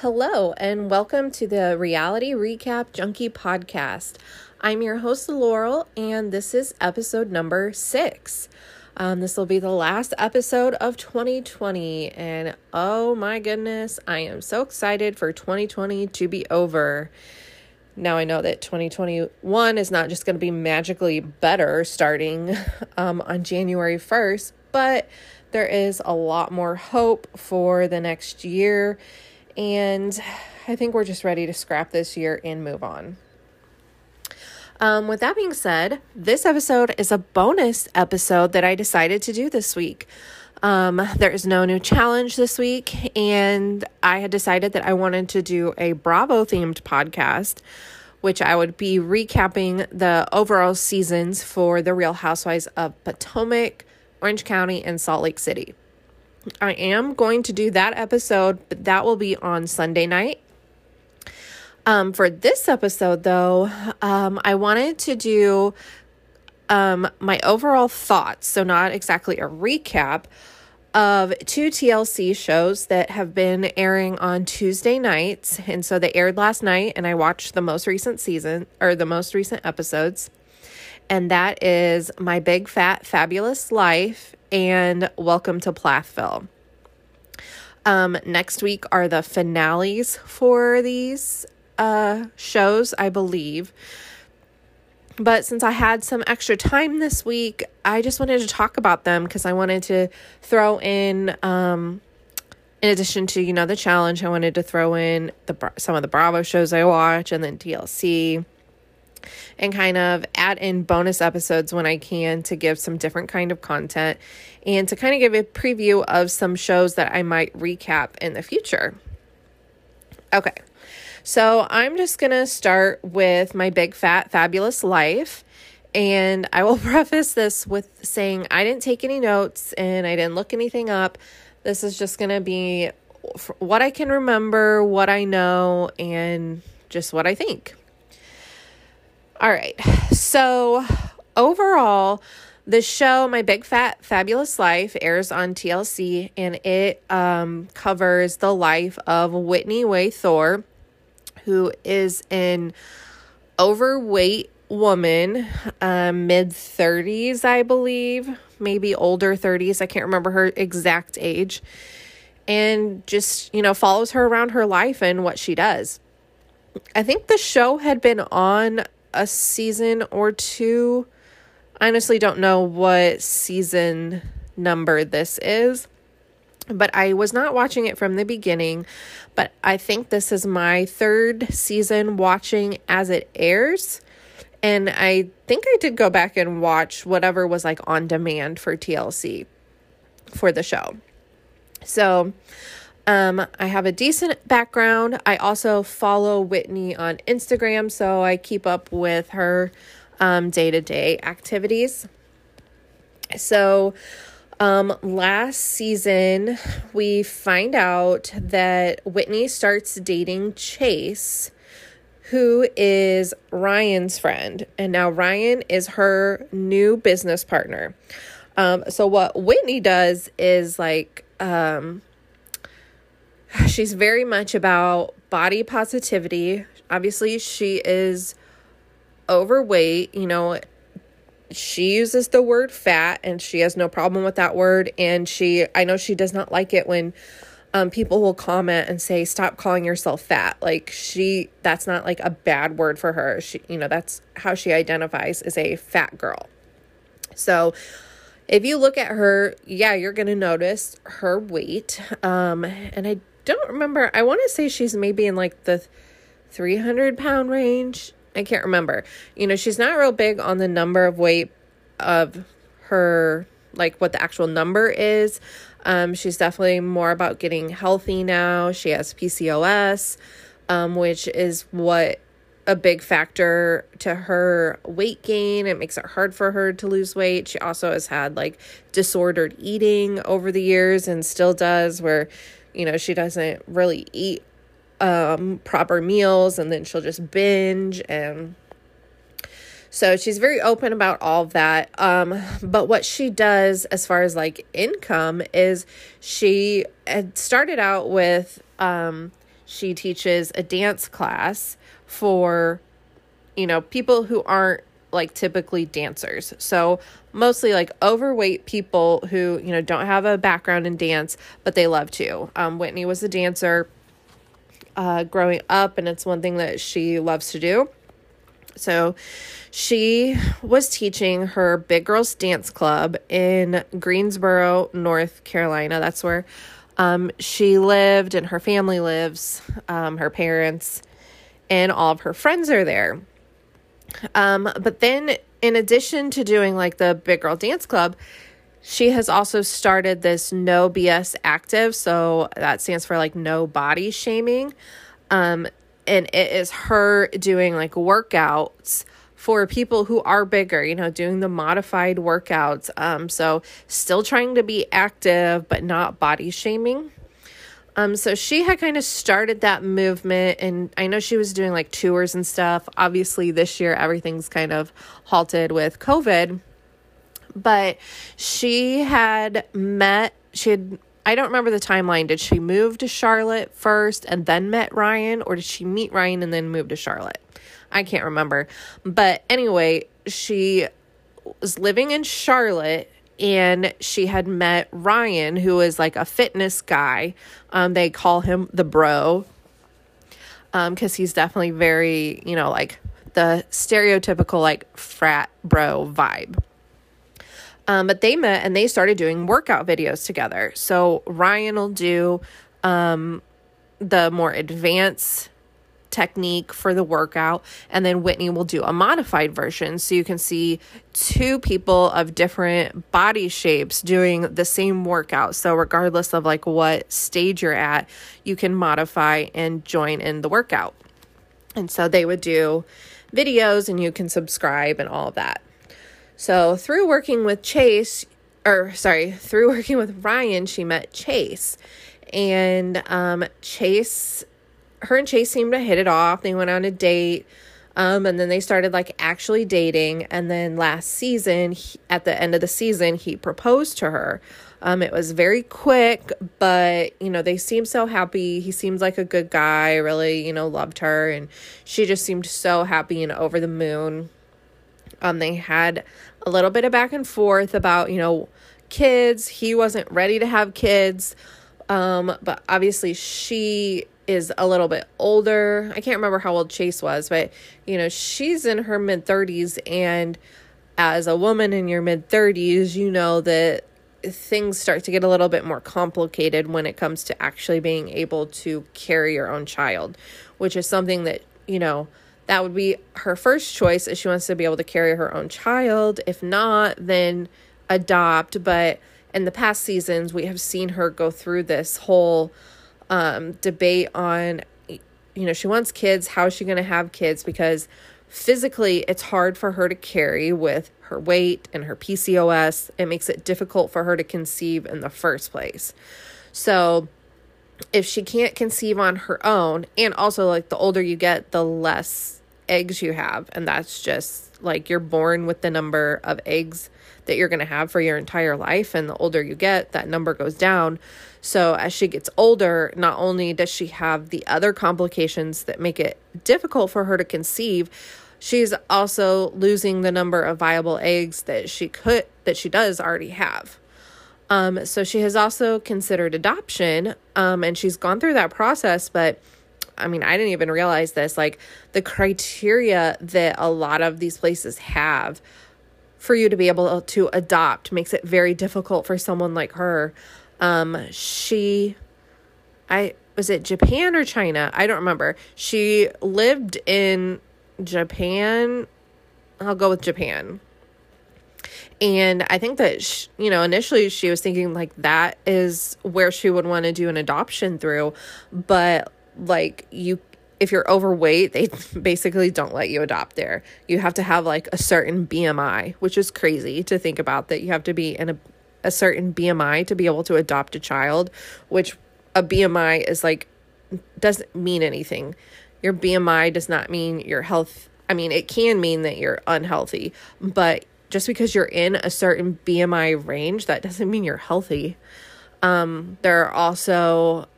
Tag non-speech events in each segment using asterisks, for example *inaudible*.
Hello, and welcome to the Reality Recap Junkie podcast. I'm your host, Laurel, and this is episode number six. Um, this will be the last episode of 2020, and oh my goodness, I am so excited for 2020 to be over. Now I know that 2021 is not just going to be magically better starting *laughs* um, on January 1st, but there is a lot more hope for the next year and I think we're just ready to scrap this year and move on. Um, with that being said, this episode is a bonus episode that I decided to do this week. Um, there is no new challenge this week, and I had decided that I wanted to do a Bravo themed podcast, which I would be recapping the overall seasons for The Real Housewives of Potomac, Orange County, and Salt Lake City. I am going to do that episode, but that will be on Sunday night. Um, for this episode, though, um, I wanted to do um, my overall thoughts, so not exactly a recap of two TLC shows that have been airing on Tuesday nights. And so they aired last night, and I watched the most recent season or the most recent episodes. And that is My Big Fat Fabulous Life and Welcome to Plathville. Um, next week are the finales for these uh, shows, I believe. But since I had some extra time this week, I just wanted to talk about them because I wanted to throw in, um, in addition to you know the challenge, I wanted to throw in the some of the Bravo shows I watch and then TLC and kind of add in bonus episodes when I can to give some different kind of content and to kind of give a preview of some shows that I might recap in the future. Okay. So, I'm just going to start with my big fat fabulous life. And I will *laughs* preface this with saying I didn't take any notes and I didn't look anything up. This is just going to be what I can remember, what I know, and just what I think. All right. So, overall, the show My Big Fat Fabulous Life airs on TLC and it um, covers the life of Whitney Way Thore who is an overweight woman, uh, mid 30s, I believe, maybe older 30s. I can't remember her exact age. And just, you know, follows her around her life and what she does. I think the show had been on a season or two. I honestly don't know what season number this is, but I was not watching it from the beginning. But I think this is my third season watching as it airs. And I think I did go back and watch whatever was like on demand for TLC for the show. So um, I have a decent background. I also follow Whitney on Instagram, so I keep up with her day to day activities. So, um, last season, we find out that Whitney starts dating Chase, who is Ryan's friend. And now Ryan is her new business partner. Um, so, what Whitney does is like, um, she's very much about body positivity. Obviously, she is overweight, you know, she uses the word fat and she has no problem with that word and she I know she does not like it when um, people will comment and say stop calling yourself fat. Like she that's not like a bad word for her. She you know that's how she identifies as a fat girl. So if you look at her yeah you're gonna notice her weight um and i don't remember. I want to say she's maybe in like the 300 pound range. I can't remember. You know, she's not real big on the number of weight of her, like what the actual number is. Um, she's definitely more about getting healthy now. She has PCOS, um, which is what a big factor to her weight gain. It makes it hard for her to lose weight. She also has had like disordered eating over the years and still does, where you know, she doesn't really eat um, proper meals and then she'll just binge. And So she's very open about all of that. Um, but what she does as far as like income is she started out with um, she teaches a dance class for you know people who aren't like typically dancers. So mostly like overweight people who, you know, don't have a background in dance, but they love to. Um, Whitney was a dancer uh, growing up, and it's one thing that she loves to do. So she was teaching her Big Girls Dance Club in Greensboro, North Carolina. That's where um, she lived and her family lives, um, her parents, and all of her friends are there. Um, but then, in addition to doing like the Big Girl Dance Club, she has also started this No BS Active. So that stands for like no body shaming. Um, and it is her doing like workouts for people who are bigger, you know, doing the modified workouts. Um, so still trying to be active, but not body shaming. Um, so she had kind of started that movement, and I know she was doing like tours and stuff. Obviously, this year everything's kind of halted with COVID, but she had met, she had, I don't remember the timeline. Did she move to Charlotte first and then met Ryan, or did she meet Ryan and then move to Charlotte? I can't remember. But anyway, she was living in Charlotte and she had met Ryan, who is like a fitness guy. Um, they call him the bro because um, he's definitely very, you know, like the stereotypical like frat bro vibe. Um, but they met and they started doing workout videos together. So Ryan will do um, the more advanced technique for the workout and then Whitney will do a modified version. So you can see two people of different body shapes doing the same workout. So regardless of like what stage you're at you can modify and join in the workout. And so they would do videos and you can subscribe and all of that. So through working with Chase or sorry *laughs* through working with Ryan she met Chase. And um, Chase her and Chase seemed to hit it off. They went on a date. Um, and then they started like actually dating. And then last season, he, at the end of the season, he proposed to her. Um, it was very quick, but you know, they seemed so happy. He seems like a good guy, really, you know, loved her. And she just seemed so happy and over the moon. Um, they had a little bit of back and forth about, you know, kids. He wasn't ready to have kids. Um, but obviously she is a little bit older. I can't remember how old Chase was, but you know, she's in her mid 30s and as a woman in your mid 30s, you know that things start to get a little bit more complicated when it comes to actually being able to carry your own child, which is something that, you know, that would be her first choice if she wants to be able to carry her own child. If not, then adopt, but in the past seasons we have seen her go through this whole um, debate on, you know, she wants kids. How is she going to have kids? Because physically, it's hard for her to carry with her weight and her PCOS. It makes it difficult for her to conceive in the first place. So, if she can't conceive on her own, and also like the older you get, the less eggs you have, and that's just like you're born with the number of eggs that you're going to have for your entire life. And the older you get, that number goes down. So as she gets older, not only does she have the other complications that make it difficult for her to conceive, she's also losing the number of viable eggs that she could that she does already have. Um, so she has also considered adoption, um, and she's gone through that process, but I mean, I didn't even realize this. Like the criteria that a lot of these places have for you to be able to adopt makes it very difficult for someone like her. Um, she, I was it Japan or China? I don't remember. She lived in Japan. I'll go with Japan. And I think that, she, you know, initially she was thinking like that is where she would want to do an adoption through. But like you if you're overweight, they *laughs* basically don't let you adopt there. You have to have like a certain BMI, which is crazy to think about that you have to be in a, a certain BMI to be able to adopt a child, which a BMI is like doesn't mean anything. Your BMI does not mean your health I mean, it can mean that you're unhealthy, but just because you're in a certain BMI range, that doesn't mean you're healthy. Um, there are also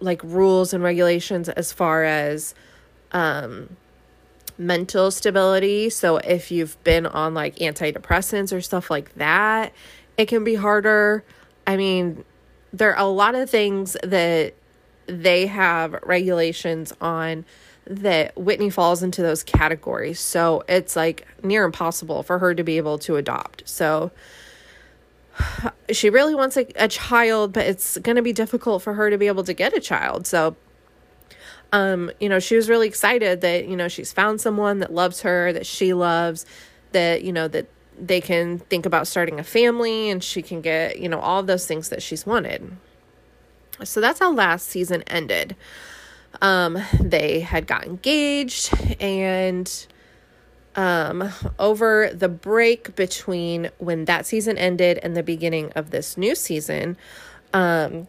like rules and regulations as far as um, mental stability. So if you've been on like antidepressants or stuff like that, it can be harder. I mean, there are a lot of things that they have regulations on that Whitney falls into those categories. So it's like near impossible for her to be able to adopt. So she really wants a, a child, but it's going to be difficult for her to be able to get a child. So, um, you know, she was really excited that, you know, she's found someone that loves her, that she loves, that, you know, that they can think about starting a family and she can get, you know, all those things that she's wanted. So that's how last season ended. Um, they had got engaged and um, over the break between when that season ended and the beginning of this new season, um,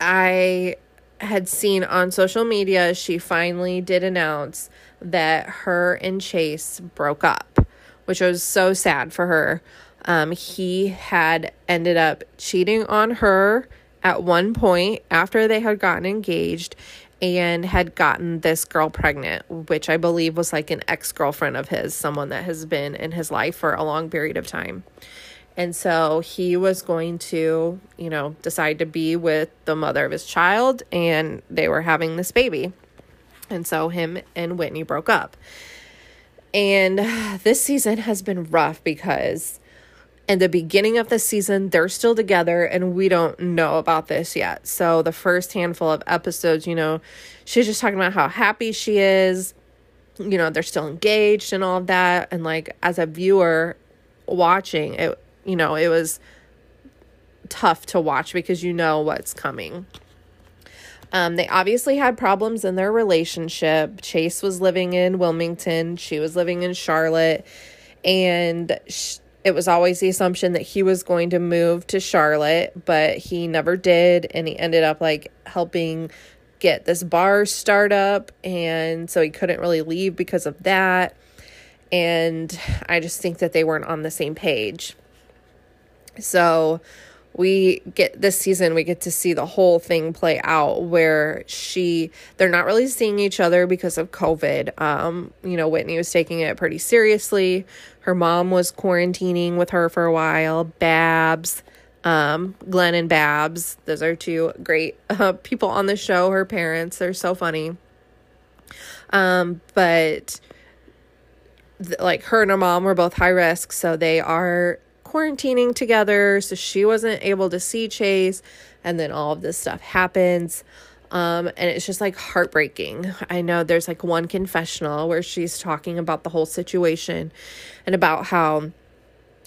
I had seen on social media she finally did announce that her and Chase broke up, which was so sad for her. Um, he had ended up cheating on her at one point after they had gotten engaged and had gotten this girl pregnant, which I believe was like an ex girlfriend of his, someone that has been in his life for a long period of time. And so he was going to, you know, decide to be with the mother of his child, and they were having this baby. And so him and Whitney broke up. And *sighs* this season has been rough because in the beginning of the season, they're still together, and we don't know about this yet. So, the first handful of episodes, you know, she's just talking about how happy she is. You know, they're still engaged and all of that. And, like, as a viewer watching it, you know, it was tough to watch because you know what's coming. Um, they obviously had problems in their relationship. Chase was living in Wilmington, she was living in Charlotte, and it was always the assumption that he was going to move to Charlotte, but he never did. And he ended up like helping get this bar start up. And so he couldn't really leave because of that. And I just think that they weren't on the same page. So we get this season we get to see the whole thing play out where she they're not really seeing each other because of covid. Um you know whitney was taking it pretty seriously. Her mom was quarantining with her for a while. Babs um glenn and babs those are two great uh, people on the show. Her parents they're so funny. Um but like her and her mom were both high risk so they are quarantining together, so she wasn't able to see Chase, and then all of this stuff happens. Um, and it's just like heartbreaking. I know there's like one confessional where she's talking about the whole situation and about how,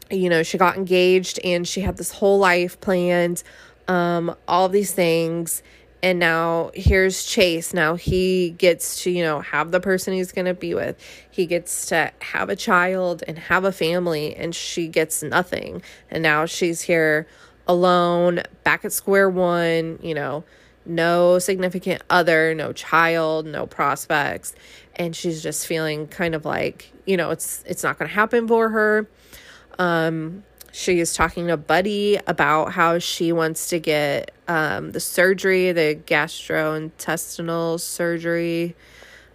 you know, she got engaged and she had this whole life planned, um, all these things and now here's Chase. Now he gets to, you know, have the person he's going to be with. He gets to have a child and have a family, and she gets nothing. And now she's here alone, back at square one, you know, no significant other, no child, no prospects. And she's just feeling kind of like, you know, it's it's not going to happen for her. Um she is talking to Buddy about how she wants to get um, the surgery, the gastrointestinal surgery.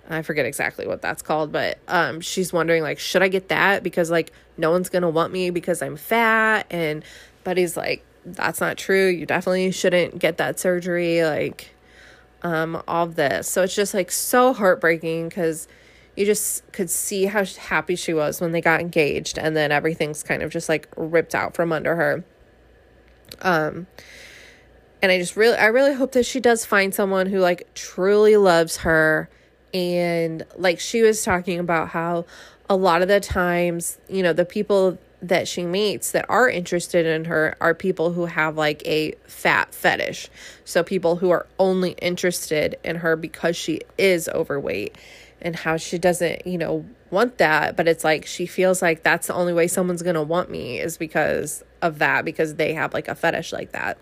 I forget exactly what that's called, but um, she's wondering like, should I get that because like no one's gonna want me because I'm fat, and Buddy's like, that's not true. You definitely shouldn't get that surgery. Like, um, all this. So it's just like so heartbreaking because you just could see how happy she was when they got engaged and then everything's kind of just like ripped out from under her. Um and i just really i really hope that she does find someone who like truly loves her. And like she was talking about how a lot of the times you know the people that she meets that are interested in her are people who have like a fat fetish. So people who are only interested in her because she is overweight and how she doesn't, you know, want that, but it's like she feels like that's the only way someone's going to want me is because of that because they have like a fetish like that.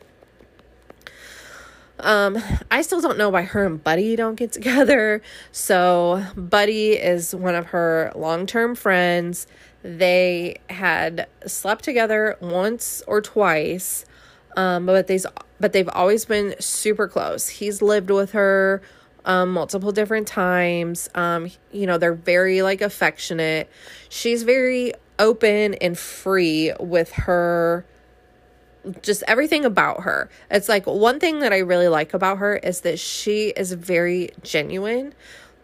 Um, I still don't know why her and Buddy don't get *laughs* together. So, Buddy is one of her long term friends. They had slept together once or twice, um, but they's but they've always been super close. He's lived with her um, multiple different times. Um, you know, they're very like affectionate. She's very open and free with her just everything about her. It's like one thing that I really like about her is that she is very genuine.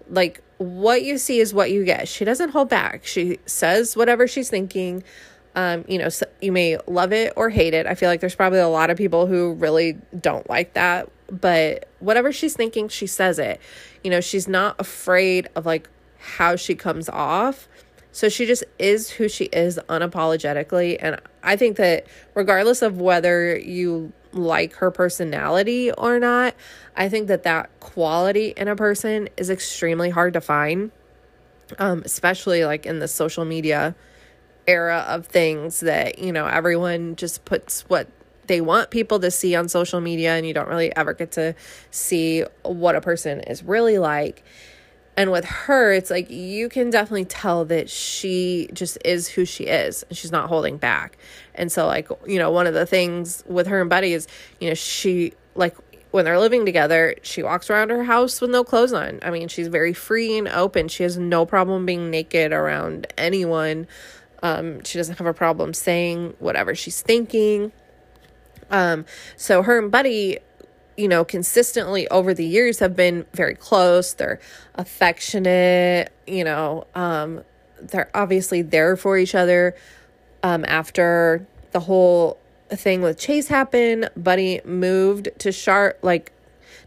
Like what you see is what you get. She doesn't hold back. She says whatever she's thinking. Um, you know, so you may love it or hate it. I feel like there's probably a lot of people who really don't like that, but whatever she's thinking, she says it. You know, she's not afraid of like how she comes off so she just is who she is unapologetically. And I think that regardless of whether you like her personality or not, I think that that quality in a person is extremely hard to find, um, especially like in the social media era of things that, you know, everyone just puts what they want people to see on social media and you don't really ever get to see what a person is really like. And with her, it's like you can definitely tell that she just is who she is and she's not holding back. And so, like, you know, one of the things with her and Buddy is, you know, she, like, when they're living together, she walks around her house with no clothes on. I mean, she's very free and open. She has no problem being naked around anyone. Um, she doesn't have a problem saying whatever she's thinking. Um, so her and Buddy you know, consistently over the years have been very close. They're affectionate, you know, um, they're obviously there for each other. Um, after the whole thing with Chase happened, Buddy moved to Charlotte, like,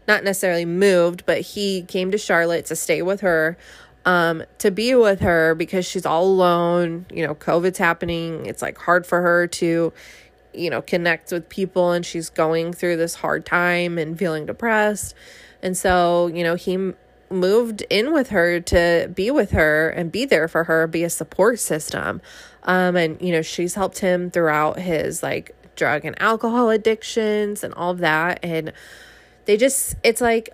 not necessarily moved, but he came to Charlotte to stay with her, um, to be with her because she's all alone. You know, COVID's happening. It's like hard for her to, you know, connect with people and she's going through this hard time and feeling depressed. And so, you know, he moved in with her to be with her and be there for her, be a support system. Um, and, you know, she's helped him throughout his like drug and alcohol addictions and all of that. And they just, it's like,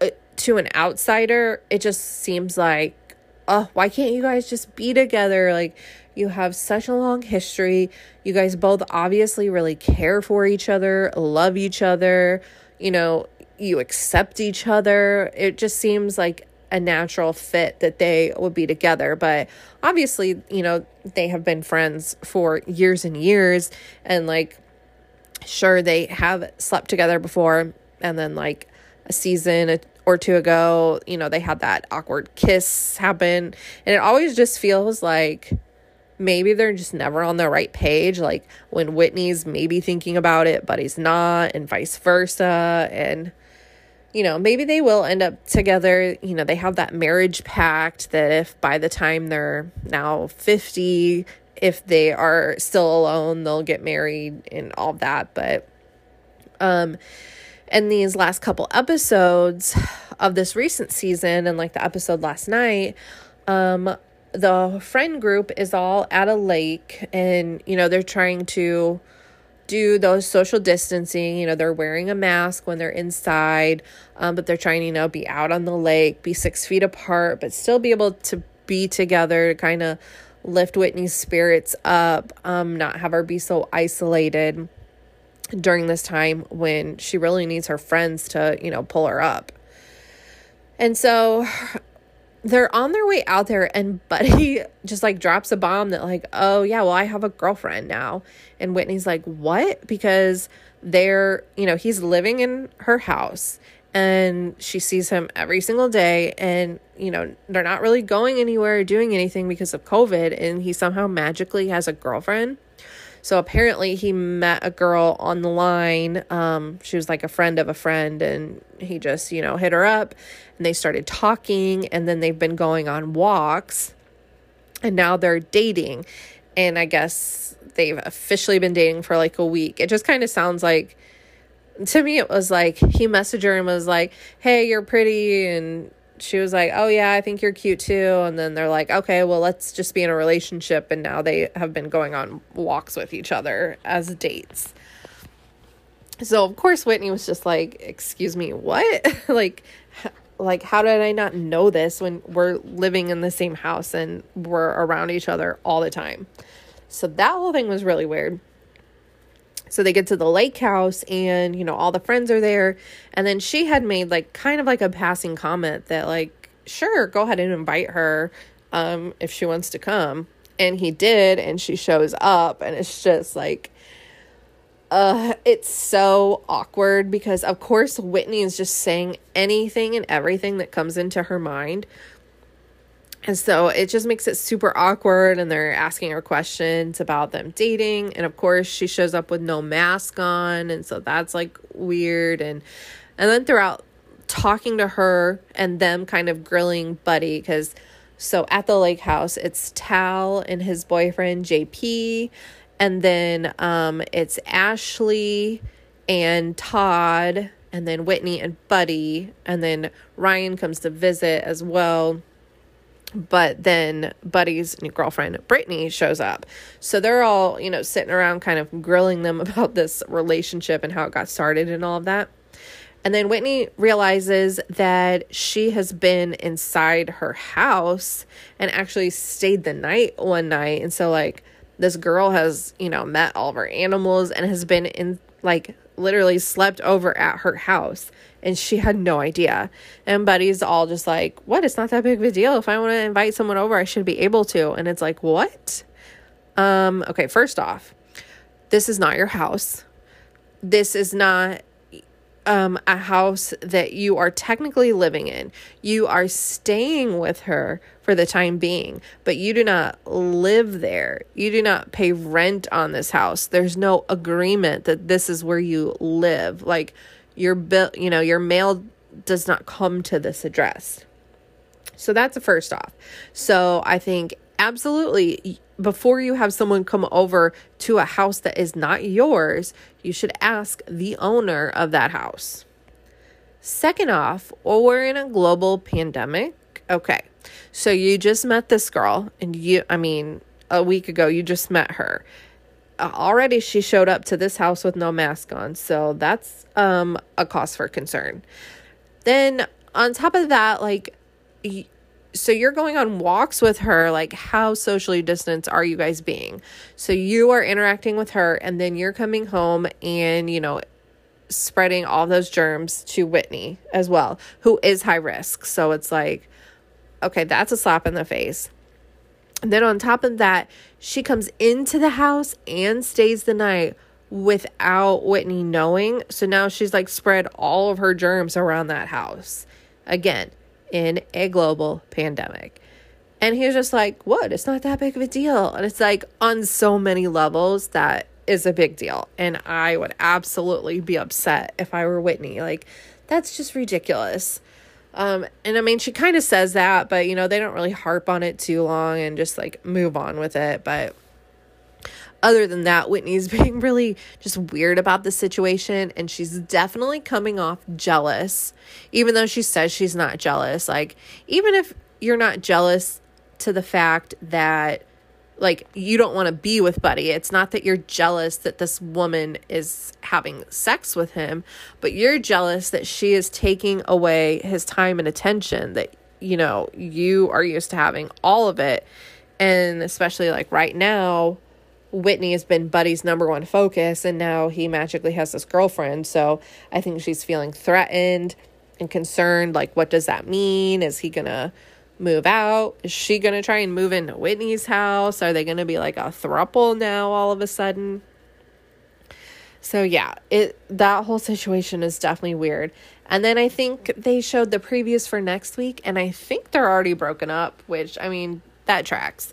uh, to an outsider, it just seems like, oh, why can't you guys just be together? Like, you have such a long history. You guys both obviously really care for each other, love each other, you know, you accept each other. It just seems like a natural fit that they would be together. But obviously, you know, they have been friends for years and years. And like, sure, they have slept together before. And then, like, a season or two ago, you know, they had that awkward kiss happen. And it always just feels like maybe they're just never on the right page. Like when Whitney's maybe thinking about it, but he's not, and vice versa. And, you know, maybe they will end up together. You know, they have that marriage pact that if by the time they're now 50, if they are still alone, they'll get married and all that. But, um, and these last couple episodes of this recent season and like the episode last night, um, the friend group is all at a lake and you know they're trying to do those social distancing. You know they're wearing a mask when they're inside um, but they're trying to you know be out on the lake be six feet apart but still be able to be together to kind of lift whitney's spirits up um, not have her be so isolated during this time when she really needs her friends to you know pull her up. And so they're on their way out there and buddy *laughs* just like drops a bomb that like oh yeah well i have a girlfriend now. And whitney's like what? Because they're you know he's living in her house and she sees him every single day and you know they're not really going anywhere or doing anything because of covid and he somehow magically has a girlfriend so apparently he met a girl on the line. Um, she was like a friend of a friend, and he just, you know, hit her up and they started talking. And then they've been going on walks and now they're dating. And I guess they've officially been dating for like a week. It just kind of sounds like to me, it was like he messaged her and was like, Hey, you're pretty. And she was like, "Oh yeah, I think you're cute too." And then they're like, "Okay, well, let's just be in a relationship." And now they have been going on walks with each other as dates. So of course Whitney was just like, "Excuse me, what?" *laughs* like like how did I not know this when we're living in the same house and we're around each other all the time? So that whole thing was really weird. So they get to the lake house and, you know, all the friends are there. And then she had made like kind of like a passing comment that, like, sure, go ahead and invite her um, if she wants to come. And he did. And she shows up. And it's just like, uh, it's so awkward because, of course, Whitney is just saying anything and everything that comes into her mind and so it just makes it super awkward, and they're asking her questions about them dating. And of course, she shows up with no mask on, and so that's like weird. And and then throughout talking to her and them kind of grilling Buddy, because so at the lake house, it's Tal and his boyfriend JP, and then um, it's Ashley and Todd, and then Whitney and Buddy, and then Ryan comes to visit as well but then Buddy's new girlfriend, Brittany, shows up. So they're all, you know, sitting around kind of grilling them *laughs* about this relationship and how it got started and all of that. And then Whitney realizes that she has been inside her house and actually stayed the night one night. And so, like, this girl has, you know, met all of her animals and has been in, like, literally slept over at her house and she had no idea. And Buddy's all just like, What? It's not that big of a deal. If I want to invite someone over, I should be able to. And it's like, What? Um, okay, first off, this is not your house. This is not um, a house that you are technically living in. You are staying with her for the time being, but you do not live there. You do not pay rent on this house. There's no agreement that this is where you live. Like your bill, you know, your mail does not come to this address. So that's a first off. So I think absolutely before you have someone come over to a house that is not yours, you should ask the owner of that house. Second off, we're in a global pandemic. Okay. So you just met this girl, and you, I mean, a week ago, you just met her. Already she showed up to this house with no mask on. So that's um, a cause for concern. Then on top of that, like, so you're going on walks with her like how socially distanced are you guys being? So you are interacting with her and then you're coming home and you know spreading all those germs to whitney as well who is high risk. So it's like okay that's a slap in the face. And then on top of that she comes into the house and stays the night without whitney knowing. So now she's like spread all of her germs around that house again in a global pandemic. And he was just like, What? It's not that big of a deal. And it's like on so many levels that is a big deal. And I would absolutely be upset if I were Whitney. Like, that's just ridiculous. Um, and I mean, she kind of says that, but you know, they don't really harp on it too long and just like move on with it. But other than that, Whitney's *laughs* being really just weird about the situation and she's definitely coming off jealous, even though she says she's not jealous. Like, even if you're not jealous to the fact that like you don't want to be with Buddy. It's not that you're jealous that this woman is having sex with him, but you're jealous that she is taking away his time and attention that you know you are used to having all of it. And especially like right now, Whitney has been Buddy's number one focus, and now he magically has this girlfriend. So I think she's feeling threatened and concerned. Like, what does that mean? Is he gonna move out? Is she gonna try and move into Whitney's house? Are they gonna be like a thruple now all of a sudden? So yeah, it that whole situation is definitely weird. And then I think they showed the previews for next week, and I think they're already broken up, which I mean that tracks.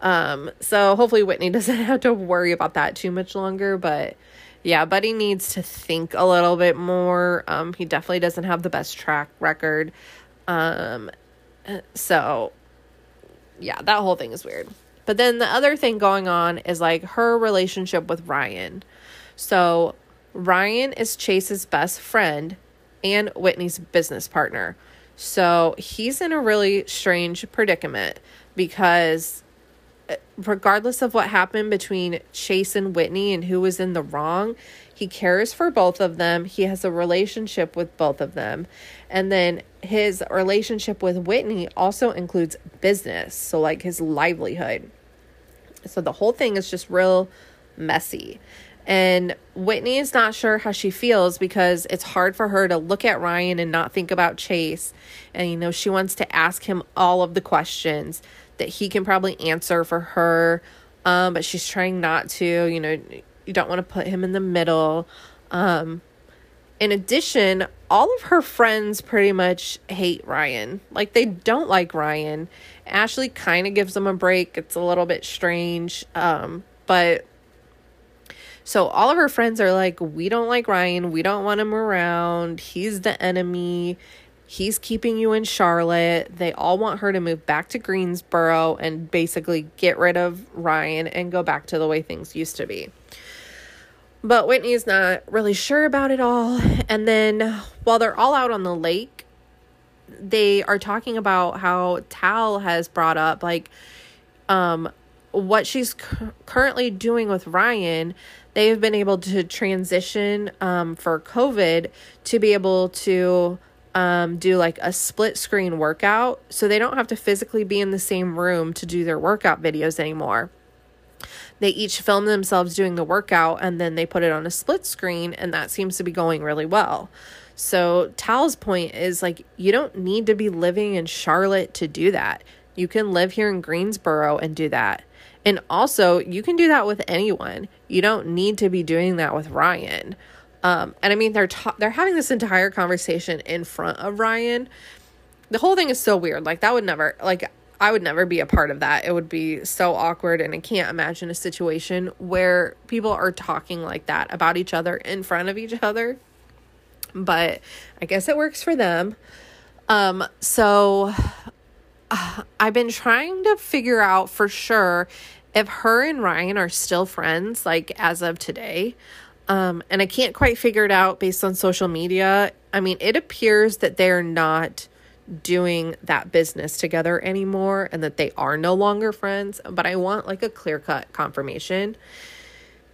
Um, so hopefully Whitney *laughs* doesn't have to worry about that too much longer, but yeah, Buddy needs to think a little bit more. Um, he definitely doesn't have the best track record. Um, so yeah, that whole thing is weird. But then the other thing going on is like her relationship with Ryan. So Ryan is Chase's best friend and Whitney's business partner. So he's in a really strange predicament because regardless of what happened between Chase and Whitney and who was in the wrong, he cares for both of them. He has a relationship with both of them. And then his relationship with Whitney also includes business, so like his livelihood. So the whole thing is just real messy. And Whitney is not sure how she feels because it's hard for her to look at Ryan and not think about Chase. And, you know, she wants to ask him all of the questions that he can probably answer for her. Um, but she's trying not to, you know, you don't want to put him in the middle. Um, in addition, all of her friends pretty much hate Ryan. Like, they don't like Ryan. Ashley kind of gives them a break. It's a little bit strange. Um, but so all of her friends are like, we don't like Ryan. We don't want him around. He's the enemy. He's keeping you in Charlotte. They all want her to move back to Greensboro and basically get rid of Ryan and go back to the way things used to be. But Whitney's not really sure about it all. And then while they're all out on the lake, they are talking about how Tal has brought up like um what she's cu- currently doing with Ryan they've been able to transition um, for COVID to be able to um, do like a split screen workout. So they don't have to physically be in the same room to do their workout videos anymore. They each film themselves doing the workout and then they put it on a split screen, and that seems to be going really well. So, Tal's point is like, you don't need to be living in Charlotte to do that. You can live here in Greensboro and do that. And also, you can do that with anyone. You don't need to be doing that with Ryan. Um, and I mean, they're ta- they're having this entire conversation in front of Ryan. The whole thing is so weird. Like that would never like I would never be a part of that. It would be so awkward, and I can't imagine a situation where people are talking like that about each other in front of each other. But I guess it works for them. Um, so uh, *sighs* I've been trying to figure out for sure if her and Ryan are still friends, like as of today. Um, and I can't quite figure it out based on social media. I mean, it appears that they're not doing that business together anymore and that they are no longer friends, but I want like a clear cut confirmation.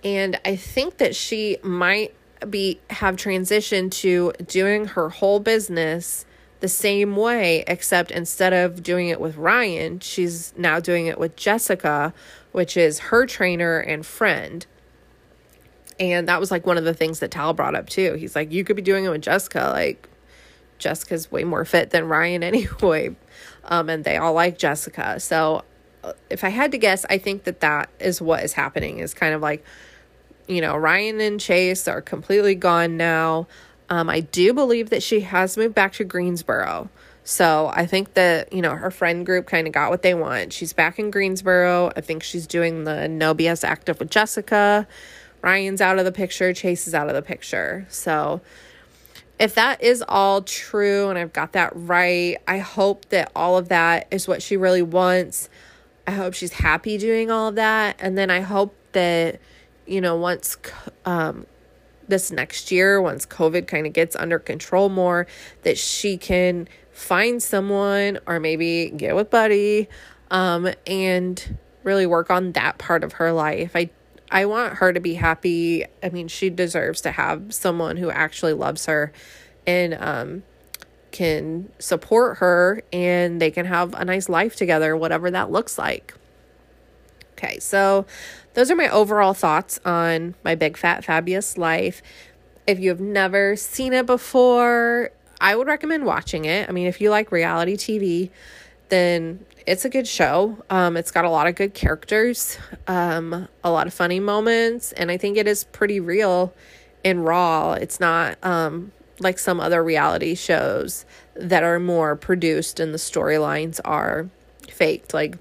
And I think that she might be have transitioned to doing her whole business the same way, except instead of doing it with Ryan, she's now doing it with Jessica, which is her trainer and friend. And that was like one of the things that Tal brought up too. He's like, you could be doing it with Jessica. Like, Jessica's way more fit than Ryan *laughs* anyway. Um, and they all like Jessica. So, uh, if I had to guess, I think that that is what is happening is kind of like, you know, Ryan and Chase are completely gone now. Um, I do believe that she has moved back to Greensboro. So I think that, you know, her friend group kind of got what they want. She's back in Greensboro. I think she's doing the No BS Active with Jessica. Ryan's out of the picture. Chase is out of the picture. So if that is all true and I've got that right, I hope that all of that is what she really wants. I hope she's happy doing all of that. And then I hope that, you know, once um, this next year, once COVID kind of gets under control more, that she can find someone or maybe get with Buddy um, and really work on that part of her life. I I want her to be happy. I mean, she deserves to have someone who actually loves her and um, can support her and they can have a nice life together, whatever that looks like. Okay, so those are my overall thoughts on my big fat fabulous life. If you have never seen it before, I would recommend watching it. I mean, if you like reality TV, then it's a good show. Um, it's got a lot of good characters, um, a lot of funny moments, and I think it is pretty real and raw. It's not um, like some other reality shows that are more produced and the storylines are faked. Like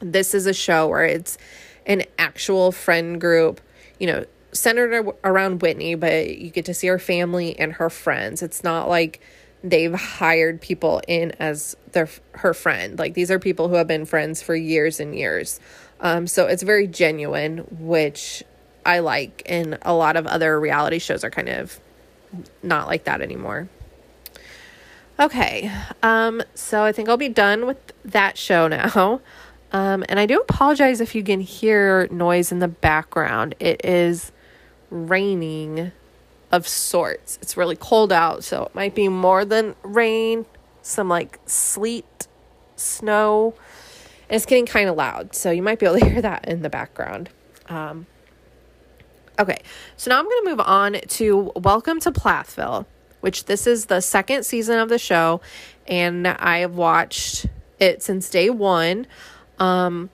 this is a show where it's an actual friend group, you know, centered around Whitney, but you get to see her family and her friends. It's not like they've hired people in as their her friend. Like these are people who have been friends for years and years. Um, so it's very genuine, which I like. And a lot of other reality shows are kind of not like that anymore. Okay, um, so I think I'll be done with that show now. *laughs* Um, and I do apologize if you can hear noise in the background. It is raining of sorts. It's really cold out, so it might be more than rain, some like sleet, snow. And it's getting kind of loud, so you might be able to *laughs* hear that in the background. Um, okay, so now I'm going to move on to Welcome to Plathville, which this is the second season of the show, and I have watched it since day one. Um,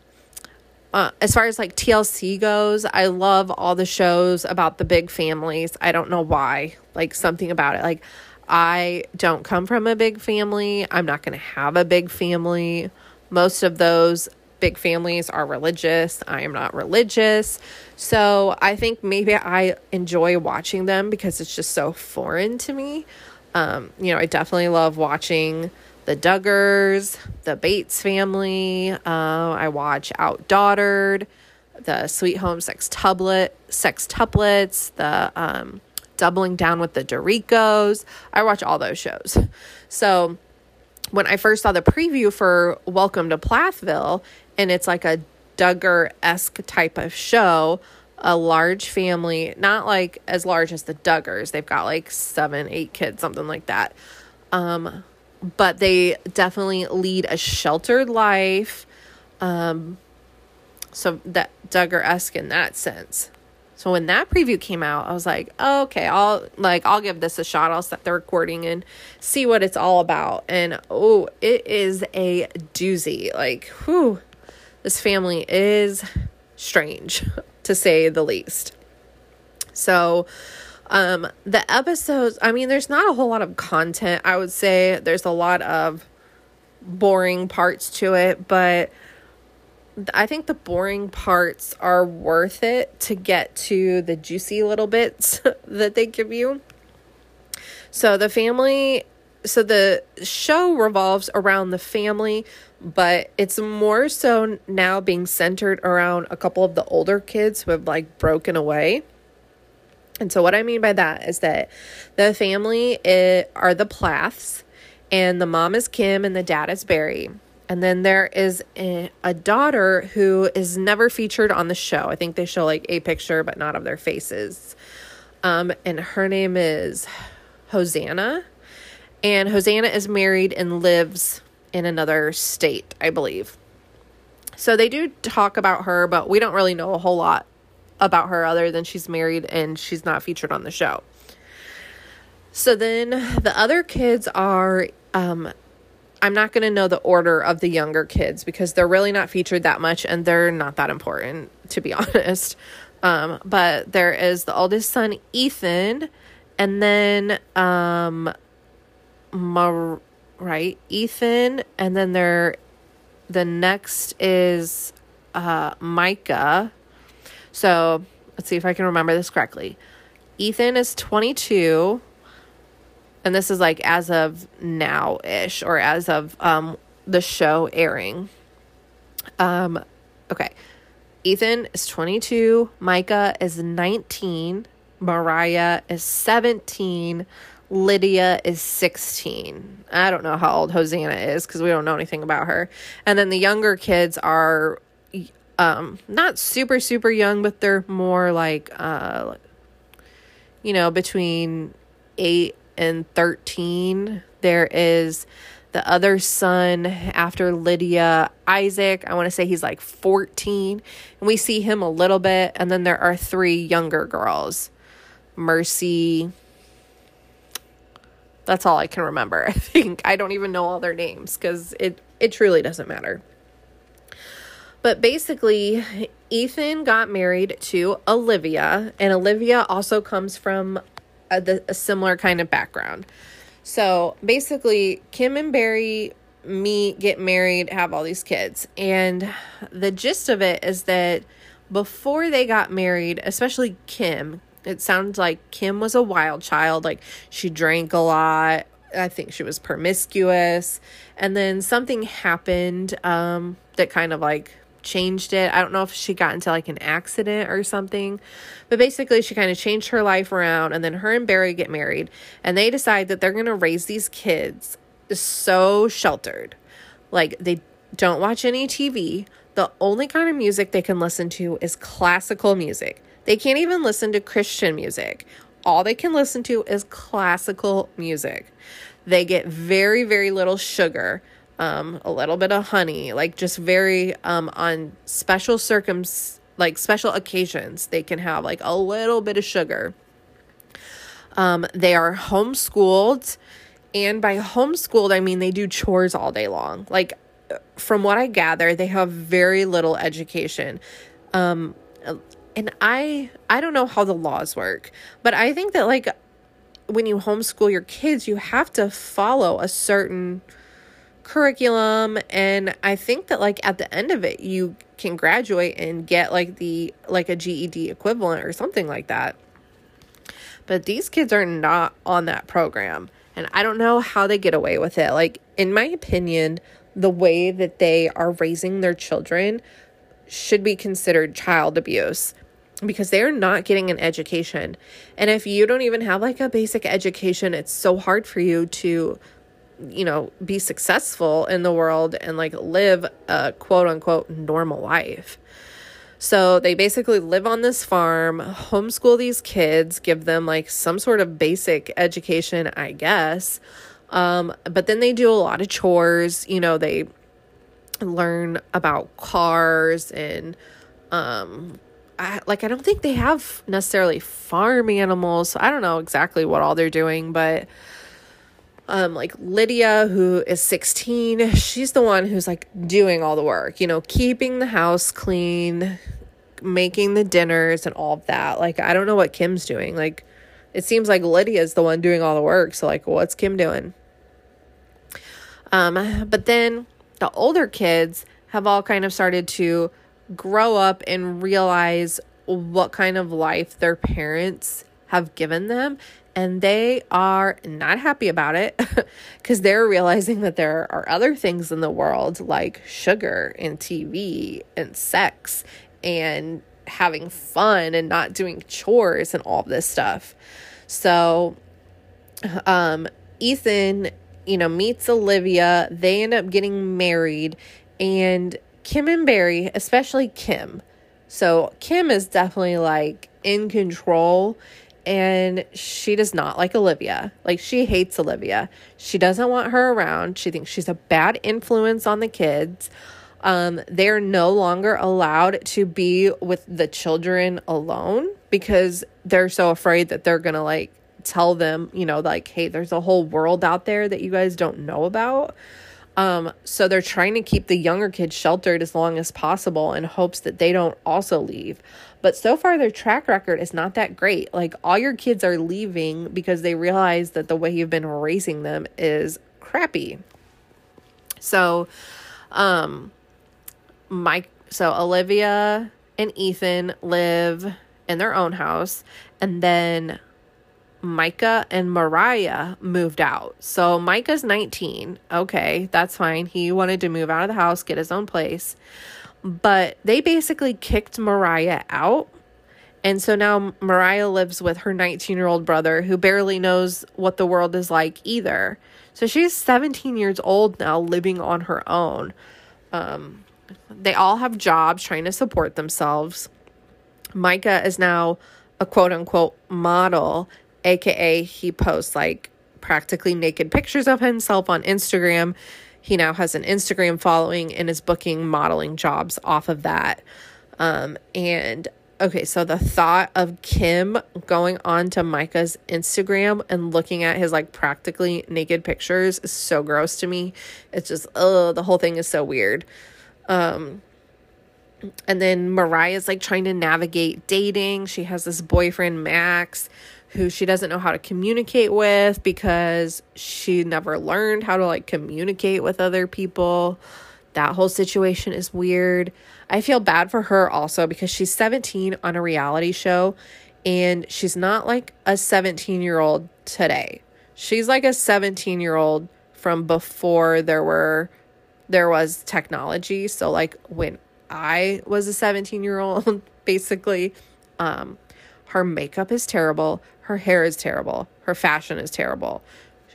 uh, as far as like TLC goes, I love all the shows about the big families. I don't know why, like something about it. Like, I don't come from a big family. I'm not going to have a big family. Most of those big families are religious. I am not religious. So I think maybe I enjoy watching them because it's just so foreign to me. Um, you know, I definitely love watching the Duggars, the Bates family. Uh, I watch Outdaughtered, the Sweet Home Sextuplet, Sextuplets, the um, Doubling Down with the Derricos. I watch all those shows. So when I first saw the preview for Welcome to Plathville, and it's like a Duggar esque type of show, a large family, not like as large as the Duggars. They've got like seven, eight kids, something like that. Um, but they definitely lead a sheltered life. Um, so that Duggar esque in that sense. So when that preview came out, I was like, oh, okay, I'll like I'll give this a shot. I'll set the recording and see what it's all about. And oh, it is a doozy. Like, whew, this family is strange to say the least. So um, the episodes, I mean, there's not a whole lot of content, I would say. There's a lot of boring parts to it, but I think the boring parts are worth it to get to the juicy little bits *laughs* that they give you. So the family, so the show revolves around the family, but it's more so now being centered around a couple of the older kids who have like broken away. And so, what I mean by that is that the family it, are the Plaths, and the mom is Kim, and the dad is Barry. And then there is a, a, daughter who is never featured on the show. I think they show like a picture, but not of their faces. Um, and her name is Hosanna. And Hosanna is married and lives in another state, I believe. So they do talk about her, but we don't really know a whole lot about her other than she's married and she's not featured on the show. So then the other kids are um I'm not going to know the order of the younger kids because they're really not featured that much and they're not that important to be *laughs* honest. Um but there is the oldest son Ethan and then um Mar- right Ethan and then there the next is uh Micah so let's see if I can remember this correctly. Ethan is 22, and this is like as of now ish, or as of um, the show airing. Um, okay. Ethan is 22, Micah is 19, Moriah is 17, Lydia is 16. I don't know how old Hosanna is because we don't know anything about her. And then the younger kids are um not super super young but they're more like uh you know between 8 and 13 there is the other son after Lydia Isaac. I want to say he's like 14 and we see him a little bit. And then there are three younger girls. Mercy. That's all I can remember *laughs* I think. I don't even know all their names cuz it it truly doesn't matter but basically, Ethan got married to Olivia, and Olivia also comes from a, the, a similar kind of background. So basically, Kim and Barry meet, get married, have all these kids. And the gist of it is that before they got married, especially Kim, it sounds like Kim was a wild child. Like she drank a lot. I think she was promiscuous. And then something happened um, that kind of like changed it. I don't know if she got into like an accident or something, but basically she kind of changed her life around. And then her and Barry get married, and they decide that they're going to raise these kids so sheltered. Like they don't watch any TV. the only kind of music they can listen to is classical music. They can't even listen to Christian music. All they can listen to is classical music. They get very, very little sugar, um, a little bit of honey, like just very um, on special circums, like special occasions, they can have like a little bit of sugar. Um, they are homeschooled. And by homeschooled, I mean they do chores all day long. Like, from what I gather, they have very little education. Um, and I I don't know how the laws work, but I think that like when you homeschool your kids, you have to follow a certain curriculum and I think that like at the end of it you can graduate and get like the like a GED equivalent or something like that. But these kids are not on that program. And I don't know how they get away with it. Like, in my opinion, the way that they are raising their children should be considered child abuse because they're not getting an education. And if you don't even have like a basic education, it's so hard for you to, you know, be successful in the world and like live a quote unquote normal life. So they basically live on this farm, homeschool these kids, give them like some sort of basic education, I guess. Um, but then they do a lot of chores. You know, they learn about cars and, um, I, like I don't think they have necessarily farm animals. So I don't know exactly what all they're doing, but um like Lydia who is 16, she's the one who's like doing all the work, you know, keeping the house clean, making the dinners and all of that. Like I don't know what Kim's doing. Like it seems like Lydia's the one doing all the work. So like what's Kim doing? Um but then the older kids have all kind of started to grow up and realize what kind of life their parents have given them and they are not happy about it *laughs* because they're realizing that there are other things in the world like sugar and TV and sex and having fun and not doing chores and all this stuff. So, um, Ethan, you know, meets Olivia. They end up getting married, and Kim and Barry, especially Kim. So, Kim is definitely like in control and she does not like Olivia. Like she hates Olivia. She doesn't want her around. She thinks she's a bad influence on the kids. Um, they're no longer allowed to be with the children alone because they're so afraid that they're gonna like tell them, you know, like, hey, there's a whole world out there that you guys don't know about. Um, so they're trying to keep the younger kids sheltered as long as possible in hopes that they don't also leave. But so far, their track record is not that great. Like, all your kids are leaving because they realize that the way you've been raising them is crappy. So, um, Mike, so Olivia and Ethan live in their own house, and then Micah and Moriah moved out. So Micah's 19. Okay, that's fine. He wanted to move out of the house, get his own place. But they basically kicked Moriah out. And so now Moriah lives with her 19 year old brother who barely knows what the world is like either. So she's 17 years old now, living on her own. Um, they all have jobs trying to support themselves. Micah is now a quote unquote model aka he posts like practically naked pictures of himself on Instagram. He now has an Instagram following and is booking modeling jobs off of that. Um, and okay, so the thought of Kim going on to Micah's Instagram and looking at his like practically naked pictures is so gross to me. It's just, oh, the whole thing is so weird. Um, and then Moriah's like trying to navigate dating. She has this boyfriend, Max, who she doesn't know how to communicate with because she never learned how to like communicate with other people. That whole situation is weird. I feel bad for her also because she's 17 on a reality show and she's not like a 17 year old today. She's like a 17 year old from before there were there was technology. So like when I was a 17 year old *laughs* basically um her makeup is terrible. Her hair is terrible. Her fashion is terrible.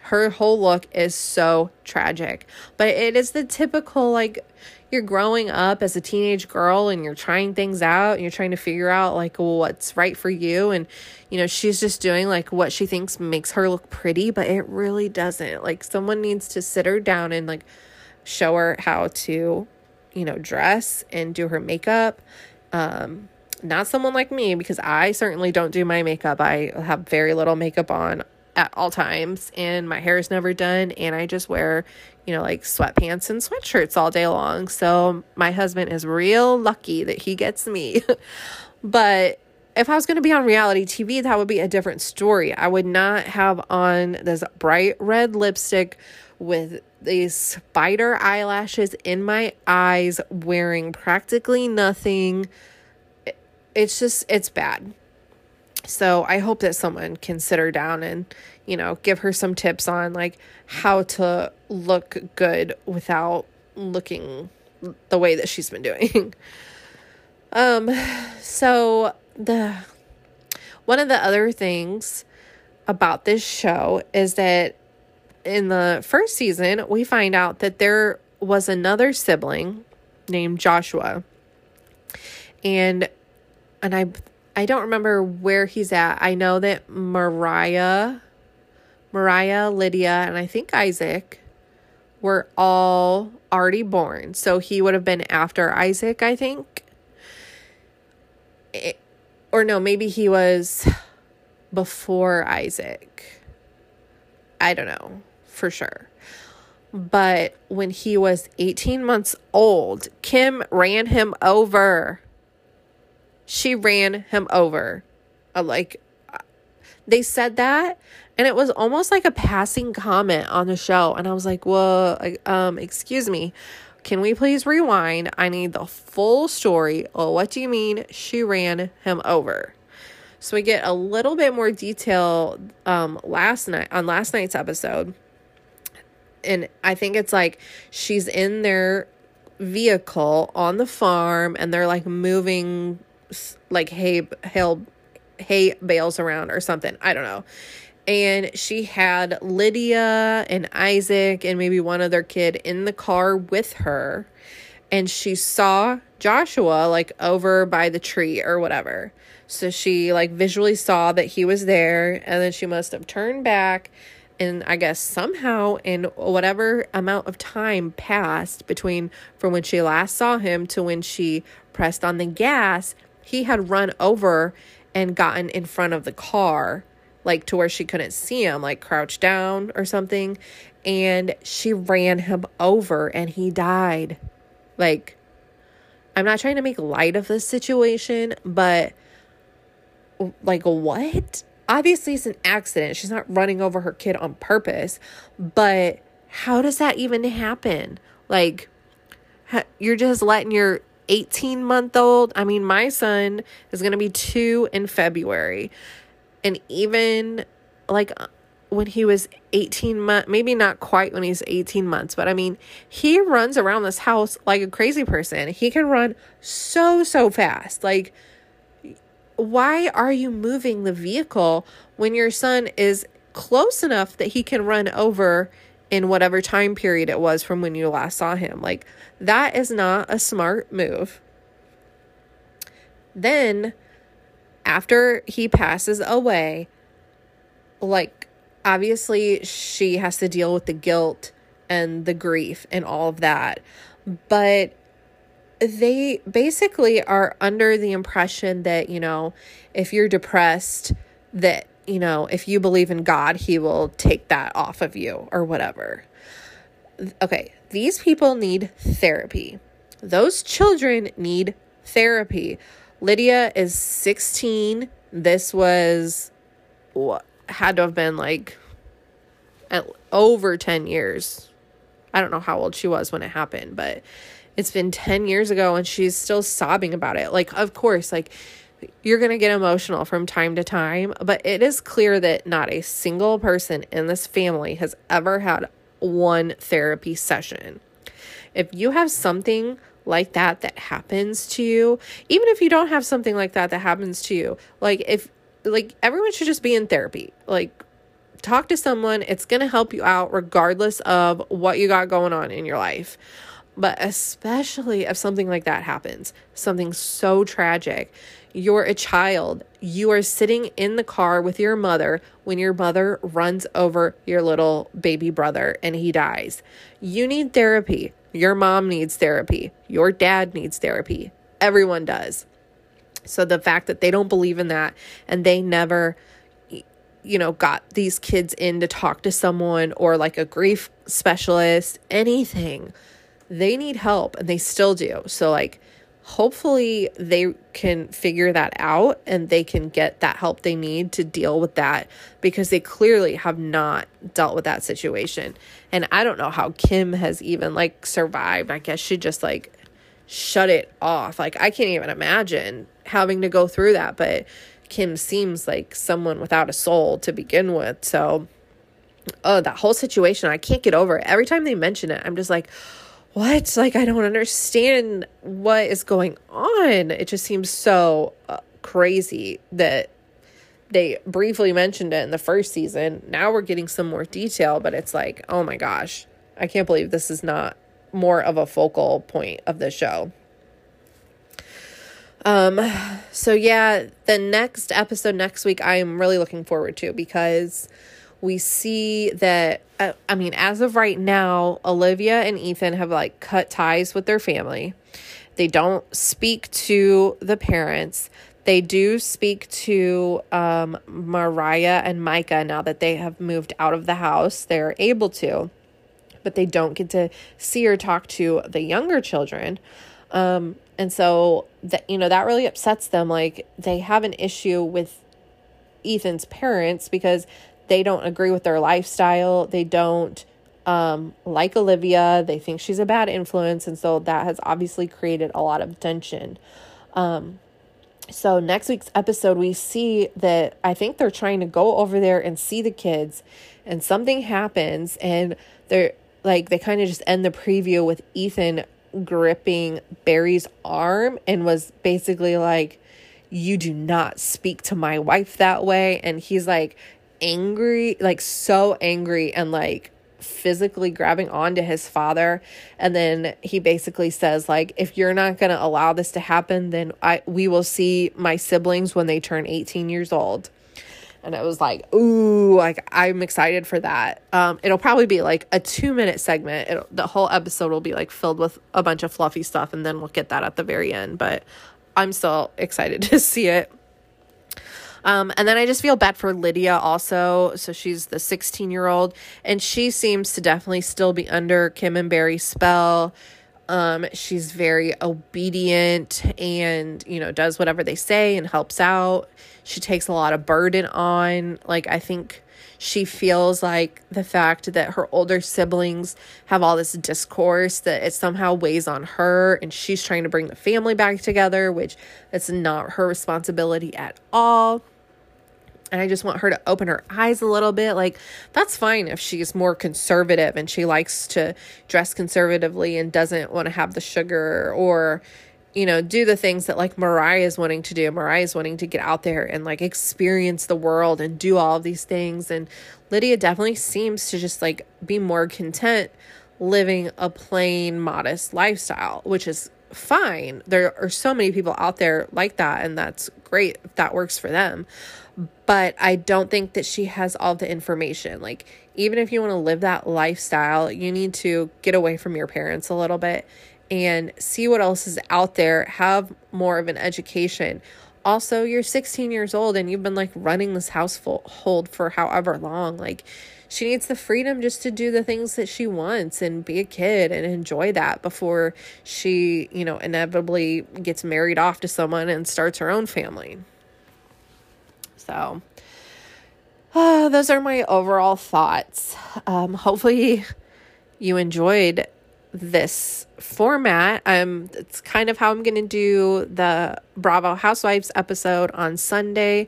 Her whole look is so tragic. But it is the typical, like, you're growing up as a teenage girl and you're trying things out and you're trying to figure out like what's right for you and you know she's just doing like what she thinks makes her look pretty but it really doesn't like someone needs to sit her down and like show her how to you know dress and do her makeup um not someone like me because I certainly don't do my makeup. I have very little makeup on at all times and my hair is never done and I just wear, you know, like sweatpants and sweatshirts all day long. So my husband is real lucky that he gets me. *laughs* but if I was going to be on reality TV, that would be a different story. I would not have on this bright red lipstick with these spider eyelashes in my eyes, wearing practically nothing. It's just, it's bad. So I hope that someone can sit her down and, you know, give her some tips on like how to look good without looking the way that she's been doing. *laughs* um so the one of the other things about this show is that in the first season we find out that there was another sibling named Joshua. And and I I don't remember where he's at. I know that Moriah, Moriah, Lydia, and I think Isaac were all already born. So he would have been after Isaac, I think. It, or no, maybe he was before Isaac. I don't know for sure. But when he was 18 months old, Kim ran him over she ran him over. Uh, like they said that and it was almost like a passing comment on the show and I was like, "Well, um excuse me. Can we please rewind? I need the full story. Oh, what do you mean she ran him over?" So we get a little bit more detail um last night on last night's episode. And I think it's like she's in their vehicle on the farm and they're like moving like hay hay hay bales around or something. I don't know. And she had Lydia and Isaac and maybe one other kid in the car with her. And she saw Joshua like over by the tree or whatever. So she like visually saw that he was there and then she must have turned back and I guess somehow in whatever amount of time passed between from when she last saw him to when she pressed on the gas, he had run over and gotten in front of the car, like to where she couldn't see him, like crouched down or something. And she ran him over and he died. Like, I'm not trying to make light of this situation, but like, what? Obviously, it's an accident. She's not running over her kid on purpose, but how does that even happen? Like, you're just letting your 18 month old. I mean, my son is going to be two in February. And even like uh, when he was 18 months, maybe not quite when he's 18 months, but I mean, he runs around this house like a crazy person. He can run so, so fast. Like, why are you moving the vehicle when your son is close enough that he can run over in whatever time period it was from when you last saw him. Like, that is not a smart move. Then, after he passes away, like, obviously, she has to deal with the guilt and the grief and all of that. But they basically are under the impression that, you know, if you're depressed, that you know, if you believe in God, He will take that off of you or whatever. Okay, these people need therapy. Those children need therapy. Lydia is 16. This was what had to have been like at over 10 years. I don't know how old she was when it happened, but it's been 10 years ago and she's still sobbing about it. Like, of course, like you're going to get emotional from time to time, but it is clear that not a single person in this family has ever had one therapy session. If you have something like that that happens to you, even if you don't have something like that that happens to you, like if like everyone should just be in therapy. Like talk to someone, it's going to help you out regardless of what you got going on in your life. but especially if something like that happens, something so tragic. You're a child. You are sitting in the car with your mother when your mother runs over your little baby brother and he dies. You need therapy. Your mom needs therapy. Your dad needs therapy. Everyone does. So the fact that they don't believe in that and they never you know, got these kids in to talk to someone or like a grief specialist, anything. They need help and they still do. So, like, hopefully they can figure that out and they can get that help they need to deal with that because they clearly have not dealt with that situation. And I don't know how Kim has even like survived. I guess she just like shut it off. Like, I can't even imagine having to go through that, but Kim seems like someone without a soul to begin with. So, oh, that whole situation, I can't get over it. Every time they mention it, I'm just like, what? Like, I don't understand what is going on. It just seems so uh, crazy that they briefly mentioned it in the first season. Now we're getting some more detail, but it's like, oh my gosh, I can't believe this is not more of a focal point of the show. Um, so yeah, the next episode next week, I am really looking forward to because we see that, uh, I mean, as of right now, Olivia and Ethan have like cut ties with their family. They don't speak to the parents. They do speak to um, Moriah and Micah now that they have moved out of the house. They're able to, but they don't get to see or talk to the younger children. Um, and so that you know that really upsets them like they have an issue with Ethan's parents because they don't agree with their lifestyle. They don't um, like Olivia. They think she's a bad influence. And so that has obviously created a lot of tension. Um, so, next week's episode, we see that I think they're trying to go over there and see the kids, and something happens, and they're like, they kind of just end the preview with Ethan gripping Barry's arm and was basically like, You do not speak to my wife that way. And he's like angry, like so angry and like physically grabbing onto his father. And then he basically says like if you're not going to allow this to happen then I we will see my siblings when they turn 18 years old. And it was like ooh like i'm excited for that. Um it'll probably be like a two minute segment. It'll, the whole episode will be like filled with a bunch of fluffy stuff and then we'll get that at the very end. But i'm still excited *laughs* to see it um, and then I just feel bad for Lydia also. So she's the 16 year old, and she seems to definitely still be under Kim and Barry's spell. Um, she's very obedient and, you know, does whatever they say and helps out. She takes a lot of burden on. Like, I think she feels like the fact that her older siblings have all this discourse that it somehow weighs on her and she's trying to bring the family back together, which it's not her responsibility at all. And I just want her to open her eyes a little bit. Like, that's fine if she's more conservative and she likes to dress conservatively and doesn't want to have the sugar or, you know, do the things that like Moriah is wanting to do. Moriah is wanting to get out there and like experience the world and do all of these things. And Lydia definitely seems to just like be more content living a plain, modest lifestyle, which is fine. There are so many people out there like that, and that's great if that works for them. But I don't think that she has all the information. Like, even if you want to live that lifestyle, you need to get away from your parents a little bit and see what else is out there, have more of an education. Also, you're 16 years old and you've been like running this household for however long. Like, she needs the freedom just to do the things that she wants and be a kid and enjoy that before she, you know, inevitably gets married off to someone and starts her own family. So, uh, those are my overall thoughts. Um, hopefully, you enjoyed this format. Um, it's kind of how I'm going to do the Bravo Housewives episode on Sunday.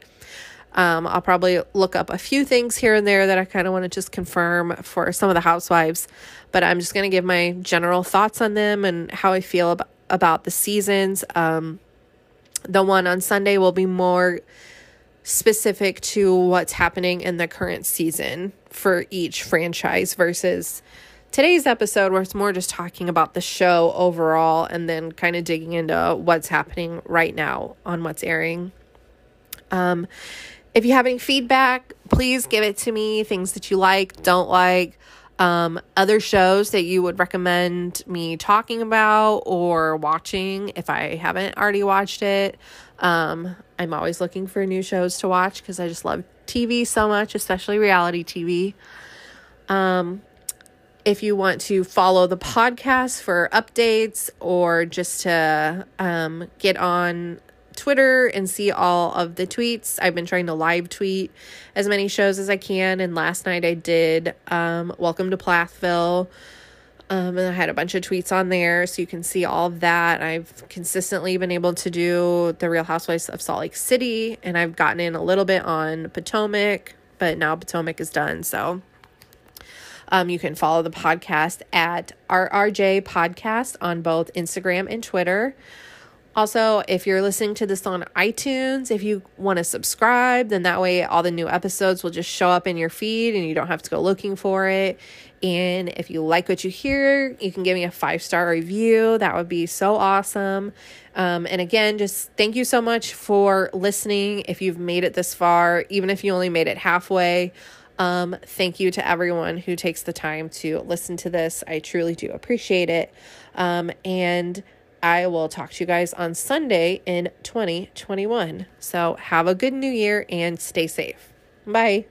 Um, I'll probably look up a few things here and there that I kind of want to just confirm for some of the housewives, but I'm just going to give my general thoughts on them and how I feel about, about the seasons. Um, the one on Sunday will be more specific to what's happening in the current season for each franchise versus today's episode, where it's more just talking about the show overall and then kind of digging into what's happening right now on what's airing. Um, if you have any feedback, please give it to me. Things that you like, don't like, um, other shows that you would recommend me talking about or watching if I haven't already watched it. Um, I'm always looking for new shows to watch because I just love TV so much, especially reality TV. Um, if you want to follow the podcast for updates or just to um, get on Twitter and see all of the tweets. I've been trying to live tweet as many shows as I can. And last night I did um, Welcome to Plathville. Um, and I had a bunch of tweets on there, so you can see all of that. I've consistently been able to do the Real Housewives of Salt Lake City, and I've gotten in a little bit on Potomac, but now Potomac is done. So um, you can follow the podcast at RRJ Podcast on both Instagram and Twitter. Also, if you're listening to this on iTunes, if you want to subscribe, then that way all the new episodes will just show up in your feed and you don't have to go looking for it. And if you like what you hear, you can give me a five star review. That would be so awesome. Um, and again, just thank you so much for listening. If you've made it this far, even if you only made it halfway, um, thank you to everyone who takes the time to listen to this. I truly do appreciate it. Um, and I will talk to you guys on Sunday in 2021. So have a good new year and stay safe. Bye.